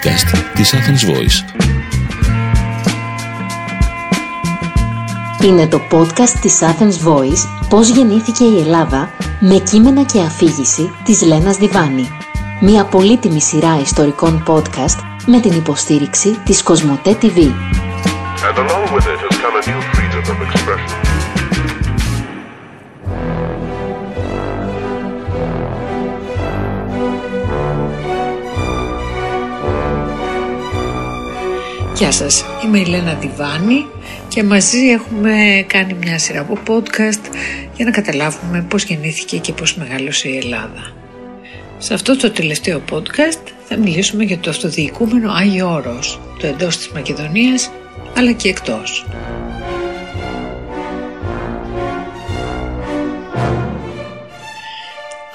podcast της Athens Voice. Είναι το podcast της Athens Voice «Πώς γεννήθηκε η Ελλάδα» με κείμενα και αφήγηση της Λένας Διβάνη. Μια πολύτιμη σειρά ιστορικών podcast με την υποστήριξη της Κοσμοτέ TV. And along with it has come a new freedom of expression. Γεια σας, είμαι η Λένα Διβάνη και μαζί έχουμε κάνει μια σειρά από podcast για να καταλάβουμε πώς γεννήθηκε και πώς μεγάλωσε η Ελλάδα. Σε αυτό το τελευταίο podcast θα μιλήσουμε για το αυτοδιοικούμενο Άγιο Όρος, το εντός της Μακεδονίας αλλά και εκτός.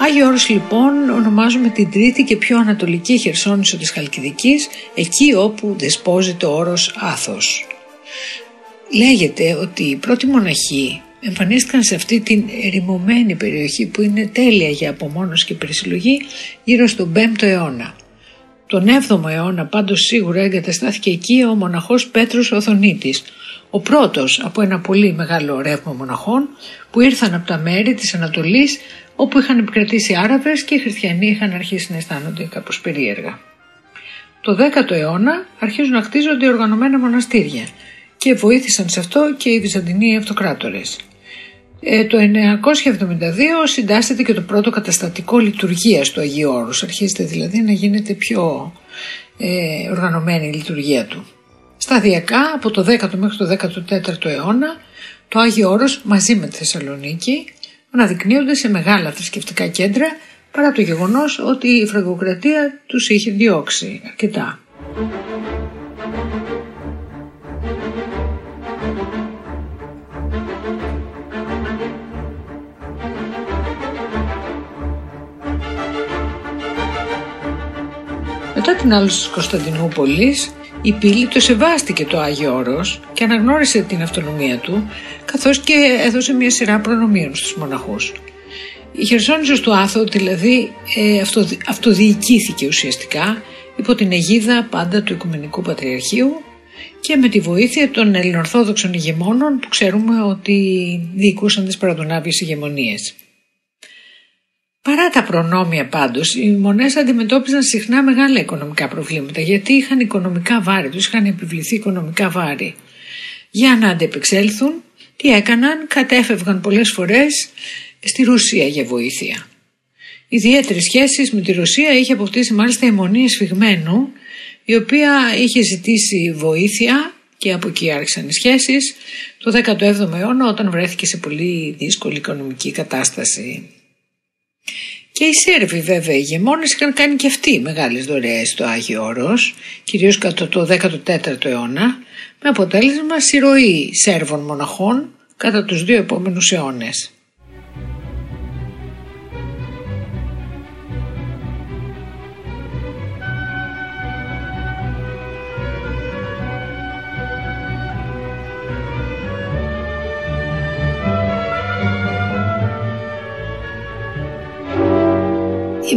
Άγιο Όρος λοιπόν ονομάζουμε την τρίτη και πιο ανατολική χερσόνησο της Χαλκιδικής, εκεί όπου δεσπόζει το όρος Άθος. Λέγεται ότι οι πρώτοι μοναχοί εμφανίστηκαν σε αυτή την ερημωμένη περιοχή που είναι τέλεια για απομόνωση και περισυλλογή γύρω στον 5ο αιώνα. Τον 7ο αιώνα πάντως σίγουρα εγκαταστάθηκε εκεί ο μοναχός Πέτρος Οθονίτης, ο πρώτος από ένα πολύ μεγάλο ρεύμα μοναχών που ήρθαν από τα μέρη της Ανατολής όπου είχαν επικρατήσει Άραβες και οι χριστιανοί είχαν αρχίσει να αισθάνονται κάπως περίεργα. Το 10ο αιώνα αρχίζουν να χτίζονται οργανωμένα μοναστήρια και βοήθησαν σε αυτό και οι Βυζαντινοί αυτοκράτορες. Ε, το 972 συντάσσεται και το πρώτο καταστατικό λειτουργίας του Αγίου Όρους. Αρχίζεται δηλαδή να γίνεται πιο ε, οργανωμένη η λειτουργία του. Σταδιακά από το 10ο μέχρι το 14ο αιώνα το Άγιο Όρος μαζί με τη Θεσσαλονίκη αναδεικνύονται σε μεγάλα θρησκευτικά κέντρα παρά το γεγονός ότι η φραγκοκρατία τους είχε διώξει αρκετά. Μετά την άλωση της Κωνσταντινούπολης, η πύλη το σεβάστηκε το Άγιο Όρος και αναγνώρισε την αυτονομία του, καθώς και έδωσε μια σειρά προνομίων στους μοναχούς. Η Χερσόνησος του Άθο δηλαδή ε, αυτο, αυτοδιοικήθηκε ουσιαστικά υπό την αιγίδα πάντα του Οικουμενικού Πατριαρχείου και με τη βοήθεια των ελληνορθόδοξων ηγεμόνων που ξέρουμε ότι διοικούσαν τις παραδονάβιες ηγεμονίες. Παρά τα προνόμια πάντως, οι μονές αντιμετώπιζαν συχνά μεγάλα οικονομικά προβλήματα γιατί είχαν οικονομικά βάρη, τους είχαν επιβληθεί οικονομικά βάρη. Για να αντεπεξέλθουν, τι έκαναν, κατέφευγαν πολλές φορές στη Ρωσία για βοήθεια. Ιδιαίτερες σχέσεις με τη Ρωσία είχε αποκτήσει μάλιστα η Μονή Σφιγμένου, η οποία είχε ζητήσει βοήθεια και από εκεί άρχισαν οι σχέσεις το 17ο αιώνα όταν βρέθηκε σε πολύ δύσκολη οικονομική κατάσταση. Και οι Σέρβοι βέβαια οι ηγεμόνες είχαν κάνει και αυτοί μεγάλες δωρεές στο Άγιο Όρος, κυρίως κατά το 14ο αιώνα, με αποτέλεσμα συρροή Σέρβων μοναχών κατά τους δύο επόμενους αιώνες.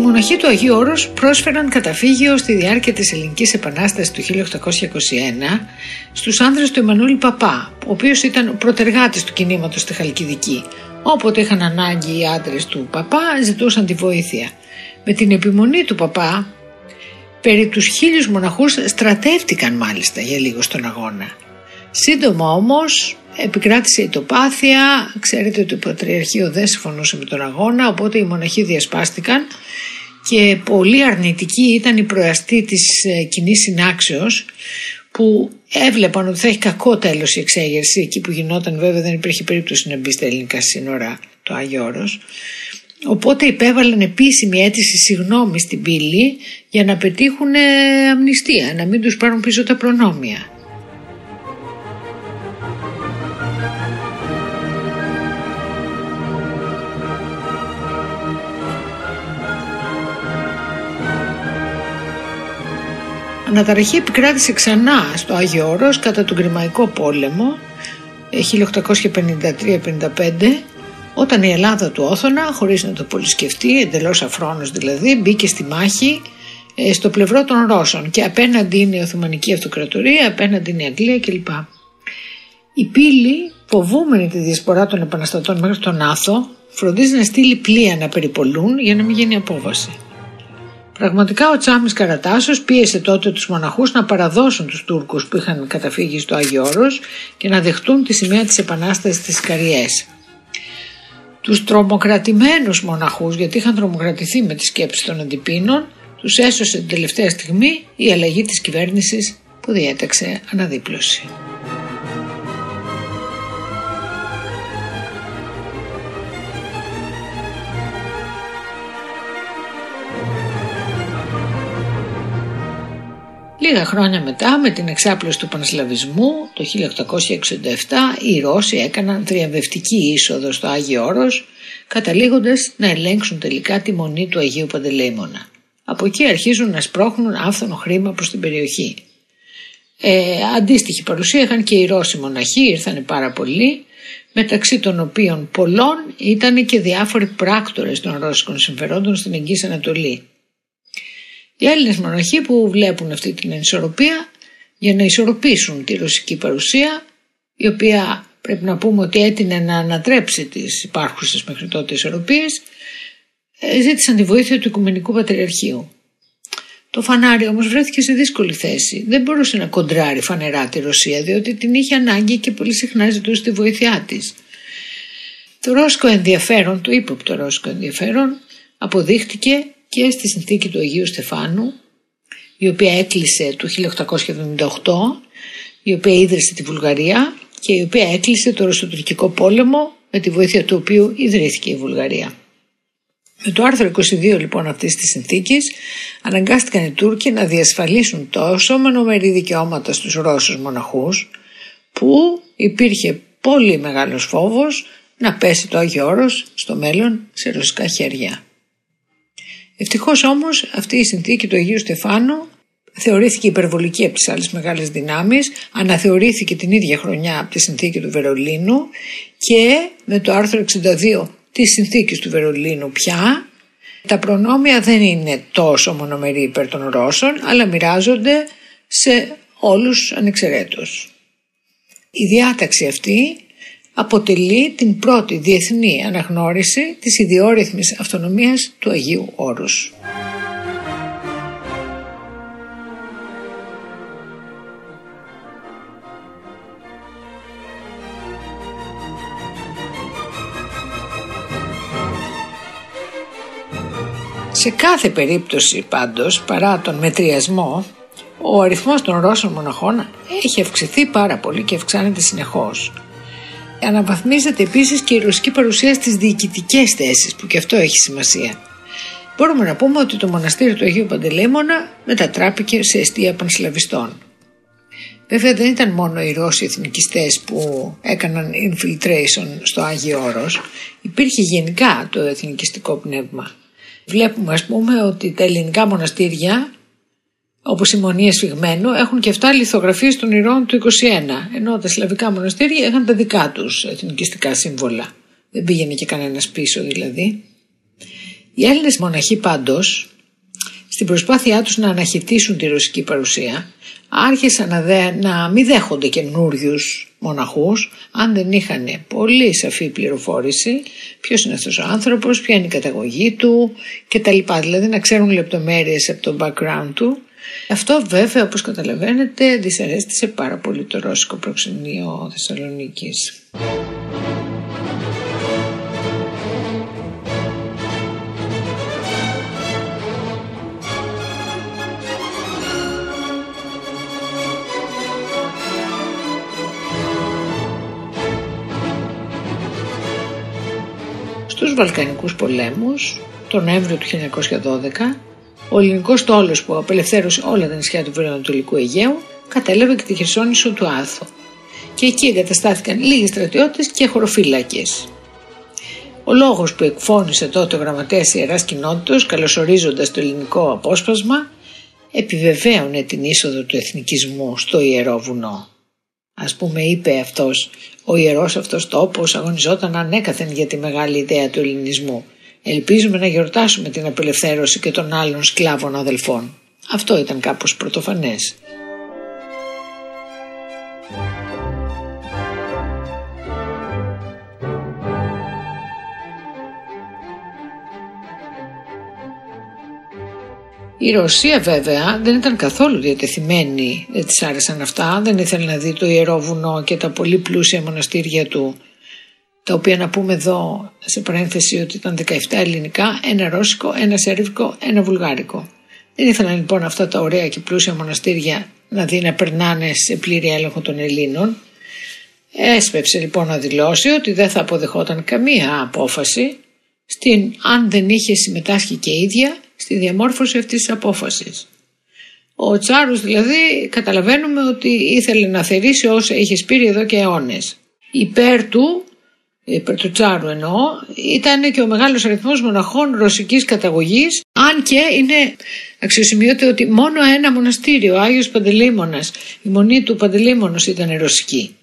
Μοναχοί του Αγίου Όρους πρόσφεραν καταφύγιο στη διάρκεια της Ελληνικής Επανάστασης του 1821 στους άνδρες του Εμμανουήλ Παπά, ο οποίος ήταν ο προτεργάτης του κινήματος στη Χαλκιδική. Όποτε είχαν ανάγκη οι άντρες του Παπά ζητούσαν τη βοήθεια. Με την επιμονή του Παπά, περί τους χίλιους μοναχούς στρατεύτηκαν μάλιστα για λίγο στον αγώνα. Σύντομα όμως επικράτησε η τοπάθεια, ξέρετε ότι το Πατριαρχείο δεν συμφωνούσε με τον αγώνα οπότε οι μοναχοί διασπάστηκαν και πολύ αρνητική ήταν η προαστή της ε, κοινή συνάξεως που έβλεπαν ότι θα έχει κακό τέλος η εξέγερση. Εκεί που γινόταν βέβαια δεν υπήρχε περίπτωση να μπει στα ελληνικά σύνορα το Άγιο Όρος. Οπότε υπέβαλαν επίσημη αίτηση συγγνώμη στην πύλη για να πετύχουν ε, αμνηστία να μην τους πάρουν πίσω τα προνόμια Αναταραχή επικράτησε ξανά στο Άγιο Όρος κατά τον Κρημαϊκό πόλεμο 1853-55 όταν η Ελλάδα του Όθωνα χωρίς να το πολυσκεφτεί εντελώς αφρόνος δηλαδή μπήκε στη μάχη ε, στο πλευρό των Ρώσων και απέναντι είναι η Οθωμανική Αυτοκρατορία, απέναντι είναι η Αγγλία κλπ. Η πύλη, φοβούμενη τη διασπορά των επαναστατών μέχρι τον Άθο, φροντίζει να στείλει πλοία να περιπολούν για να μην γίνει απόβαση. Πραγματικά ο Τσάμις Καρατάσος πίεσε τότε τους μοναχούς να παραδώσουν τους Τούρκους που είχαν καταφύγει στο Άγιο Όρος και να δεχτούν τη σημαία της Επανάστασης της Καριές. Τους τρομοκρατημένους μοναχούς, γιατί είχαν τρομοκρατηθεί με τις σκέψεις των αντιπίνων, τους έσωσε την τελευταία στιγμή η αλλαγή της κυβέρνησης που διέταξε αναδίπλωση. Λίγα χρόνια μετά με την εξάπλωση του Πανσλαβισμού το 1867 οι Ρώσοι έκαναν θριαμβευτική είσοδο στο Άγιο Όρος καταλήγοντας να ελέγξουν τελικά τη μονή του Αγίου Παντελεήμονα. Από εκεί αρχίζουν να σπρώχνουν άφθονο χρήμα προς την περιοχή. Ε, αντίστοιχη παρουσία είχαν και οι Ρώσοι μοναχοί, ήρθαν πάρα πολλοί, μεταξύ των οποίων πολλών ήταν και διάφοροι πράκτορες των ρώσικων συμφερόντων στην Εγγύης Ανατολή. Οι Έλληνες μοναχοί που βλέπουν αυτή την ενισορροπία για να ισορροπήσουν τη ρωσική παρουσία η οποία πρέπει να πούμε ότι έτεινε να ανατρέψει τις υπάρχουσες μέχρι τότε ισορροπίες ε, ζήτησαν τη βοήθεια του Οικουμενικού Πατριαρχείου. Το φανάρι όμως βρέθηκε σε δύσκολη θέση. Δεν μπορούσε να κοντράρει φανερά τη Ρωσία διότι την είχε ανάγκη και πολύ συχνά ζητούσε τη βοήθειά της. Το ρώσικο ενδιαφέρον, το ύποπτο ρώσικο ενδιαφέρον αποδείχτηκε και στη συνθήκη του Αγίου Στεφάνου η οποία έκλεισε το 1878 η οποία ίδρυσε τη Βουλγαρία και η οποία έκλεισε το Ρωσοτουρκικό πόλεμο με τη βοήθεια του οποίου ιδρύθηκε η Βουλγαρία. Με το άρθρο 22 λοιπόν αυτής της συνθήκης αναγκάστηκαν οι Τούρκοι να διασφαλίσουν τόσο μενομερή δικαιώματα στους Ρώσους μοναχούς που υπήρχε πολύ μεγάλος φόβος να πέσει το Άγιο Όρος στο μέλλον σε ρωσικά χέρια. Ευτυχώς όμως αυτή η συνθήκη του Αγίου Στεφάνου θεωρήθηκε υπερβολική από τις άλλες μεγάλες δυνάμεις, αναθεωρήθηκε την ίδια χρονιά από τη συνθήκη του Βερολίνου και με το άρθρο 62 της συνθήκης του Βερολίνου πια τα προνόμια δεν είναι τόσο μονομερή υπέρ των Ρώσων αλλά μοιράζονται σε όλους ανεξαιρέτως. Η διάταξη αυτή αποτελεί την πρώτη διεθνή αναγνώριση της ιδιόρυθμης αυτονομίας του Αγίου Όρους. Σε κάθε περίπτωση πάντως, παρά τον μετριασμό, ο αριθμός των Ρώσων μοναχών έχει αυξηθεί πάρα πολύ και αυξάνεται συνεχώς. Αναβαθμίζεται επίσης και η ρωσική παρουσία στις διοικητικές θέσεις, που και αυτό έχει σημασία. Μπορούμε να πούμε ότι το μοναστήρι του Αγίου Παντελήμωνα μετατράπηκε σε αιστεία πανσλαβιστών. Βέβαια δεν ήταν μόνο οι Ρώσοι εθνικιστές που έκαναν infiltration στο Άγιο Όρος, υπήρχε γενικά το εθνικιστικό πνεύμα. Βλέπουμε ας πούμε ότι τα ελληνικά μοναστήρια Όπως η Μονία Σφιγμένου, έχουν και αυτά λιθογραφίες των ηρώων του 21, ενώ τα σλαβικά μοναστήρια είχαν τα δικά τους εθνικιστικά σύμβολα. Δεν πήγαινε και κανένας πίσω δηλαδή. Οι Έλληνες μοναχοί πάντως, στην προσπάθειά τους να αναχαιτήσουν τη ρωσική παρουσία, άρχισαν να, δε, να μην δέχονται καινούριους μοναχούς, αν δεν είχαν πολύ σαφή πληροφόρηση ποιος είναι αυτός ο άνθρωπος, ποια είναι η καταγωγή του κτλ. Δηλαδή να ξέρουν λεπτομέρειες από το background του αυτό βέβαια όπως καταλαβαίνετε δυσαρέστησε πάρα πολύ το ρώσικο προξενείο Θεσσαλονίκης. Στους Βαλκανικούς πολέμους, τον Νοέμβριο του 1912, ο ελληνικός τόλος που απελευθέρωσε όλα τα νησιά του βορειοανατολικού Αιγαίου κατέλαβε και τη χερσόνησο του Άθο. Και εκεί εγκαταστάθηκαν λίγοι στρατιώτες και χωροφύλακες. Ο λόγος που εκφώνησε τότε ο γραμματέας ιεράς κοινότητα, καλωσορίζοντας το ελληνικό απόσπασμα, επιβεβαίωνε την είσοδο του εθνικισμού στο ιερό βουνό. Α πούμε, είπε αυτός, ο ιερός αυτός τόπος αγωνιζόταν ανέκαθεν για τη μεγάλη ιδέα του ελληνισμού Ελπίζουμε να γιορτάσουμε την απελευθέρωση και των άλλων σκλάβων αδελφών. Αυτό ήταν κάπως πρωτοφανές. Η Ρωσία βέβαια δεν ήταν καθόλου διατεθειμένη, δεν της άρεσαν αυτά, δεν ήθελε να δει το Ιερό Βουνό και τα πολύ πλούσια μοναστήρια του, τα οποία να πούμε εδώ σε παρένθεση ότι ήταν 17 ελληνικά, ένα ρώσικο, ένα σέρβικο, ένα βουλγάρικο. Δεν ήθελαν λοιπόν αυτά τα ωραία και πλούσια μοναστήρια να δει να περνάνε σε πλήρη έλεγχο των Ελλήνων. Έσπεψε λοιπόν να δηλώσει ότι δεν θα αποδεχόταν καμία απόφαση στην αν δεν είχε συμμετάσχει και ίδια στη διαμόρφωση αυτής της απόφασης. Ο Τσάρος δηλαδή καταλαβαίνουμε ότι ήθελε να θερήσει όσα είχε σπείρει εδώ και αιώνες. Υπέρ του, υπέρ του Τσάρου εννοώ, ήταν και ο μεγάλος αριθμός μοναχών ρωσικής καταγωγής, αν και είναι αξιοσημείωτο ότι μόνο ένα μοναστήριο, ο Άγιος Παντελήμωνας, η μονή του Παντελήμωνος ήταν ρωσική.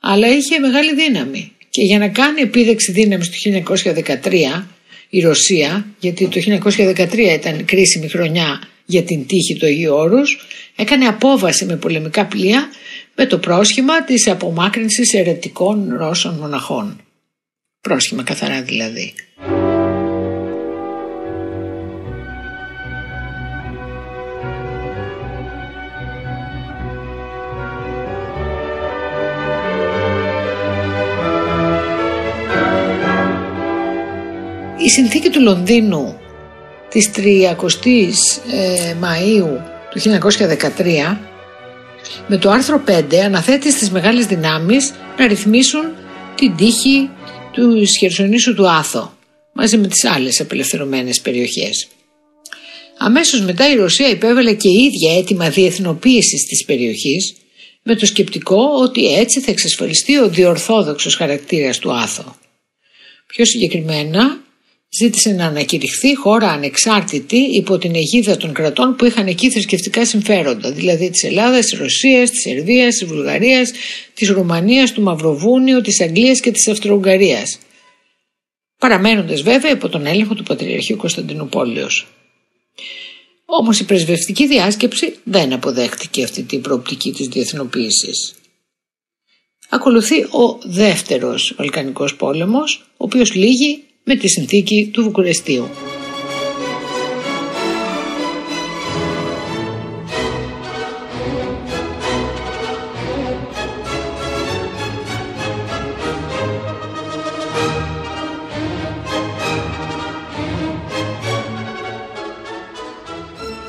Αλλά είχε μεγάλη δύναμη και για να κάνει επίδεξη δύναμης το 1913 η Ρωσία, γιατί το 1913 ήταν κρίσιμη χρονιά για την τύχη του Αγίου Όρους, έκανε απόβαση με πολεμικά πλοία με το πρόσχημα της απομάκρυνσης ερετικών Ρώσων μοναχών. Πρόσχημα καθαρά δηλαδή. Η συνθήκη του Λονδίνου της 30ης ε, Μαΐου του 1913 με το άρθρο 5 αναθέτει στις μεγάλες δυνάμεις να ρυθμίσουν την τύχη του Χερσονήσου του Άθο μαζί με τις άλλες απελευθερωμένες περιοχές. Αμέσως μετά η Ρωσία υπέβαλε και η ίδια έτοιμα διεθνοποίησης της περιοχής με το σκεπτικό ότι έτσι θα εξασφαλιστεί ο διορθόδοξος χαρακτήρας του Άθο. Πιο συγκεκριμένα ζήτησε να ανακηρυχθεί χώρα ανεξάρτητη υπό την αιγίδα των κρατών που είχαν εκεί θρησκευτικά συμφέροντα, δηλαδή της Ελλάδας, της Ρωσίας, της Σερβίας, της Βουλγαρίας, της Ρουμανίας, του Μαυροβούνιου, της Αγγλίας και της Αυστροουγγαρίας. Παραμένοντας βέβαια υπό τον έλεγχο του Πατριαρχείου Κωνσταντινούπολεως. Όμως η πρεσβευτική διάσκεψη δεν αποδέχτηκε αυτή την προοπτική της διεθνοποίησης. Ακολουθεί ο δεύτερος Βαλκανικός πόλεμος, ο οποίος λύγει με τη συνθήκη του Βουκουρεστίου.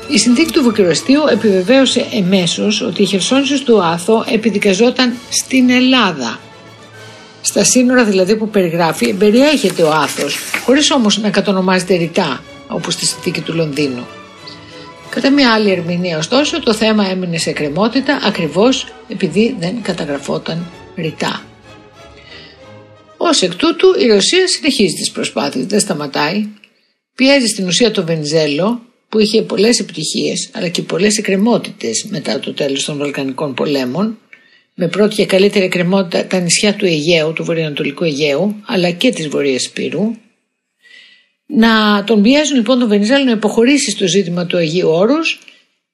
Η συνθήκη του Βουκουρεστίου επιβεβαίωσε εμέσως ότι η Χερσόνησος του Άθο επιδικαζόταν στην Ελλάδα στα σύνορα δηλαδή που περιγράφει περιέχεται ο άθος, χωρίς όμως να κατονομάζεται ρητά, όπως στη συνθήκη του Λονδίνου. Κατά μια άλλη ερμηνεία ωστόσο το θέμα έμεινε σε κρεμότητα ακριβώς επειδή δεν καταγραφόταν ρητά. Ω εκ τούτου η Ρωσία συνεχίζει τις προσπάθειες, δεν σταματάει. Πιέζει στην ουσία το Βενιζέλο που είχε πολλές επιτυχίες αλλά και πολλές εκκρεμότητες μετά το τέλος των Βαλκανικών πολέμων με πρώτη και καλύτερη εκκρεμότητα τα νησιά του Αιγαίου, του βορειοανατολικού Αιγαίου, αλλά και της Βορείας Σπύρου, να τον πιέζουν λοιπόν τον Βενιζέλο να υποχωρήσει στο ζήτημα του Αγίου Όρους,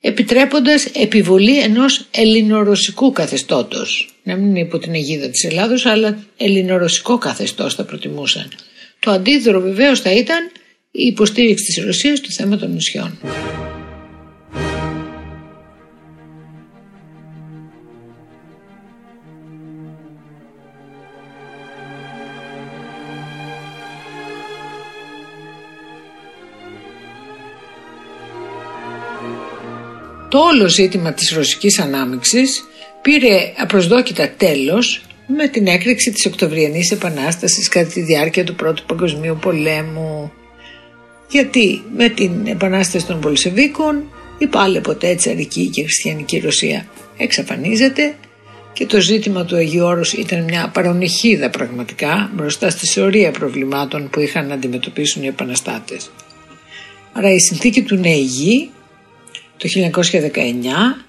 επιτρέποντας επιβολή ενός ελληνορωσικού καθεστώτος. Να μην είναι υπό την αιγίδα της Ελλάδος, αλλά ελληνορωσικό καθεστώς θα προτιμούσαν. Το αντίδωρο βεβαίως θα ήταν η υποστήριξη της Ρωσίας στο θέμα των νησιών. Το όλο ζήτημα της ρωσικής ανάμειξης πήρε απροσδόκητα τέλος με την έκρηξη της Οκτωβριανής Επανάστασης κατά τη διάρκεια του Πρώτου Παγκοσμίου Πολέμου. Γιατί με την Επανάσταση των Πολσεβίκων η πάλι ποτέ τσαρική και χριστιανική Ρωσία εξαφανίζεται και το ζήτημα του Αγίου Όρους ήταν μια παρονυχίδα πραγματικά μπροστά στη σωρία προβλημάτων που είχαν να αντιμετωπίσουν οι επαναστάτες. Άρα η συνθήκη του Νεηγή το 1919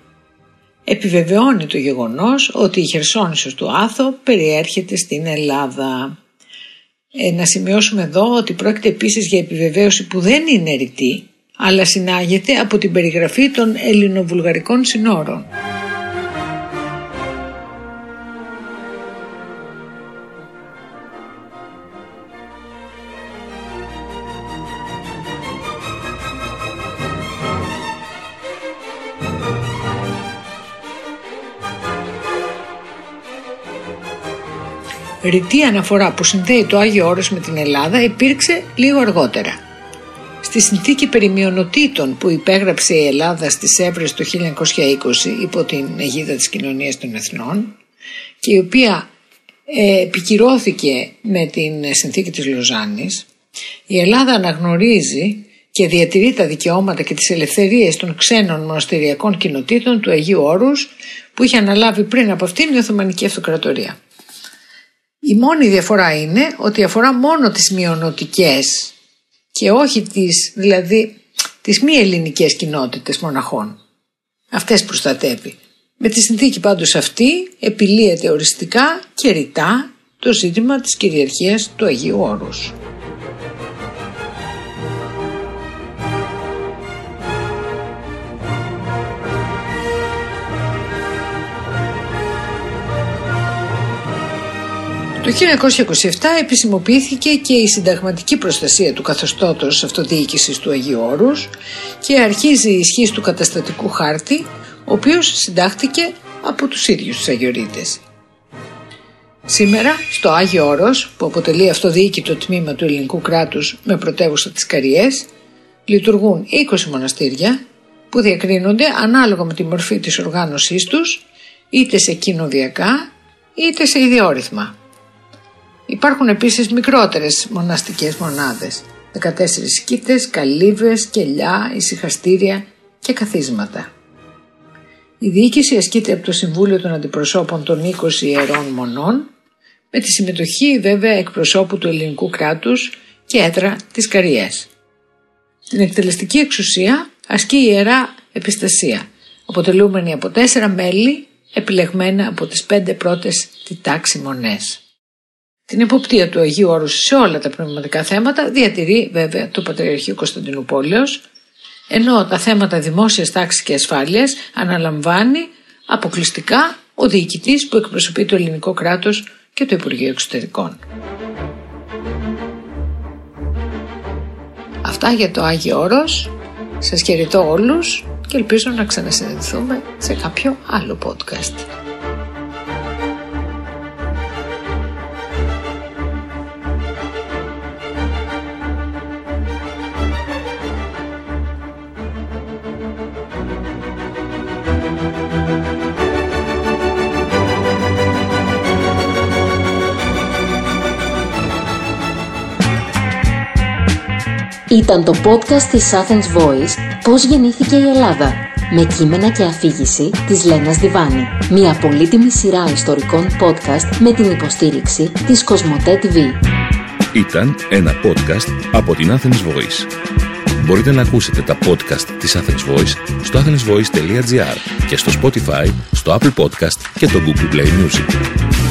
επιβεβαιώνει το γεγονός ότι η Χερσόνησος του Άθο περιέρχεται στην Ελλάδα. Ε, να σημειώσουμε εδώ ότι πρόκειται επίσης για επιβεβαίωση που δεν είναι ρητή, αλλά συνάγεται από την περιγραφή των ελληνοβουλγαρικών συνόρων. Ρητή αναφορά που συνδέει το Άγιο Όρος με την Ελλάδα υπήρξε λίγο αργότερα. Στη συνθήκη περιμειονοτήτων που υπέγραψε η Ελλάδα στις Εύρες το 1920 υπό την αιγίδα της Κοινωνίας των Εθνών και η οποία ε, επικυρώθηκε με την συνθήκη της Λοζάνης, η Ελλάδα αναγνωρίζει και διατηρεί τα δικαιώματα και τις ελευθερίες των ξένων μοναστηριακών κοινοτήτων του Αγίου Όρους που είχε αναλάβει πριν από αυτήν η Οθωμανική Αυτοκρατορία. Η μόνη διαφορά είναι ότι αφορά μόνο τις μειονοτικές και όχι τις, δηλαδή, τις μη ελληνικές κοινότητες μοναχών. Αυτές προστατεύει. Με τη συνθήκη πάντως αυτή επιλύεται οριστικά και ρητά το ζήτημα της κυριαρχίας του Αγίου Όρους. Το 1927 επισημοποιήθηκε και η συνταγματική προστασία του καθεστώτος αυτοδιοίκησης του Αγίου Όρους και αρχίζει η ισχύ του καταστατικού χάρτη, ο οποίος συντάχθηκε από τους ίδιους τους Αγιορείτες. Σήμερα, στο Άγιο Όρος, που αποτελεί αυτοδιοίκητο τμήμα του ελληνικού κράτους με πρωτεύουσα τις Καριές, λειτουργούν 20 μοναστήρια που διακρίνονται ανάλογα με τη μορφή της οργάνωσής τους, είτε σε κοινοδιακά είτε σε ιδιόρυθμα. Υπάρχουν επίσης μικρότερες μοναστικές μονάδες, 14 σκήτες, καλύβες, κελιά, ησυχαστήρια και καθίσματα. Η διοίκηση ασκείται από το Συμβούλιο των Αντιπροσώπων των 20 ιερών μονών με τη συμμετοχή βέβαια εκπροσώπου του ελληνικού κράτους και έτρα της Καριές. Την εκτελεστική εξουσία ασκεί η Ιερά Επιστασία, αποτελούμενη από τέσσερα μέλη επιλεγμένα από τις πέντε πρώτες τη τάξη μονές. Την εποπτεία του Αγίου Όρους σε όλα τα πνευματικά θέματα διατηρεί βέβαια το Πατριαρχείο Κωνσταντινούπολεως, ενώ τα θέματα δημόσιας τάξης και ασφάλειας αναλαμβάνει αποκλειστικά ο διοικητής που εκπροσωπεί το ελληνικό κράτος και το Υπουργείο Εξωτερικών. Αυτά για το Άγιο Όρος. Σας χαιρετώ όλους και ελπίζω να ξανασυναντηθούμε σε κάποιο άλλο podcast. Ήταν το podcast της Athens Voice «Πώς γεννήθηκε η Ελλάδα» με κείμενα και αφήγηση της Λένας Διβάνη. Μια πολύτιμη σειρά ιστορικών podcast με την υποστήριξη της Κοσμοτέ TV. Ήταν ένα podcast από την Athens Voice. Μπορείτε να ακούσετε τα podcast της Athens Voice στο athensvoice.gr και στο Spotify, στο Apple Podcast και το Google Play Music.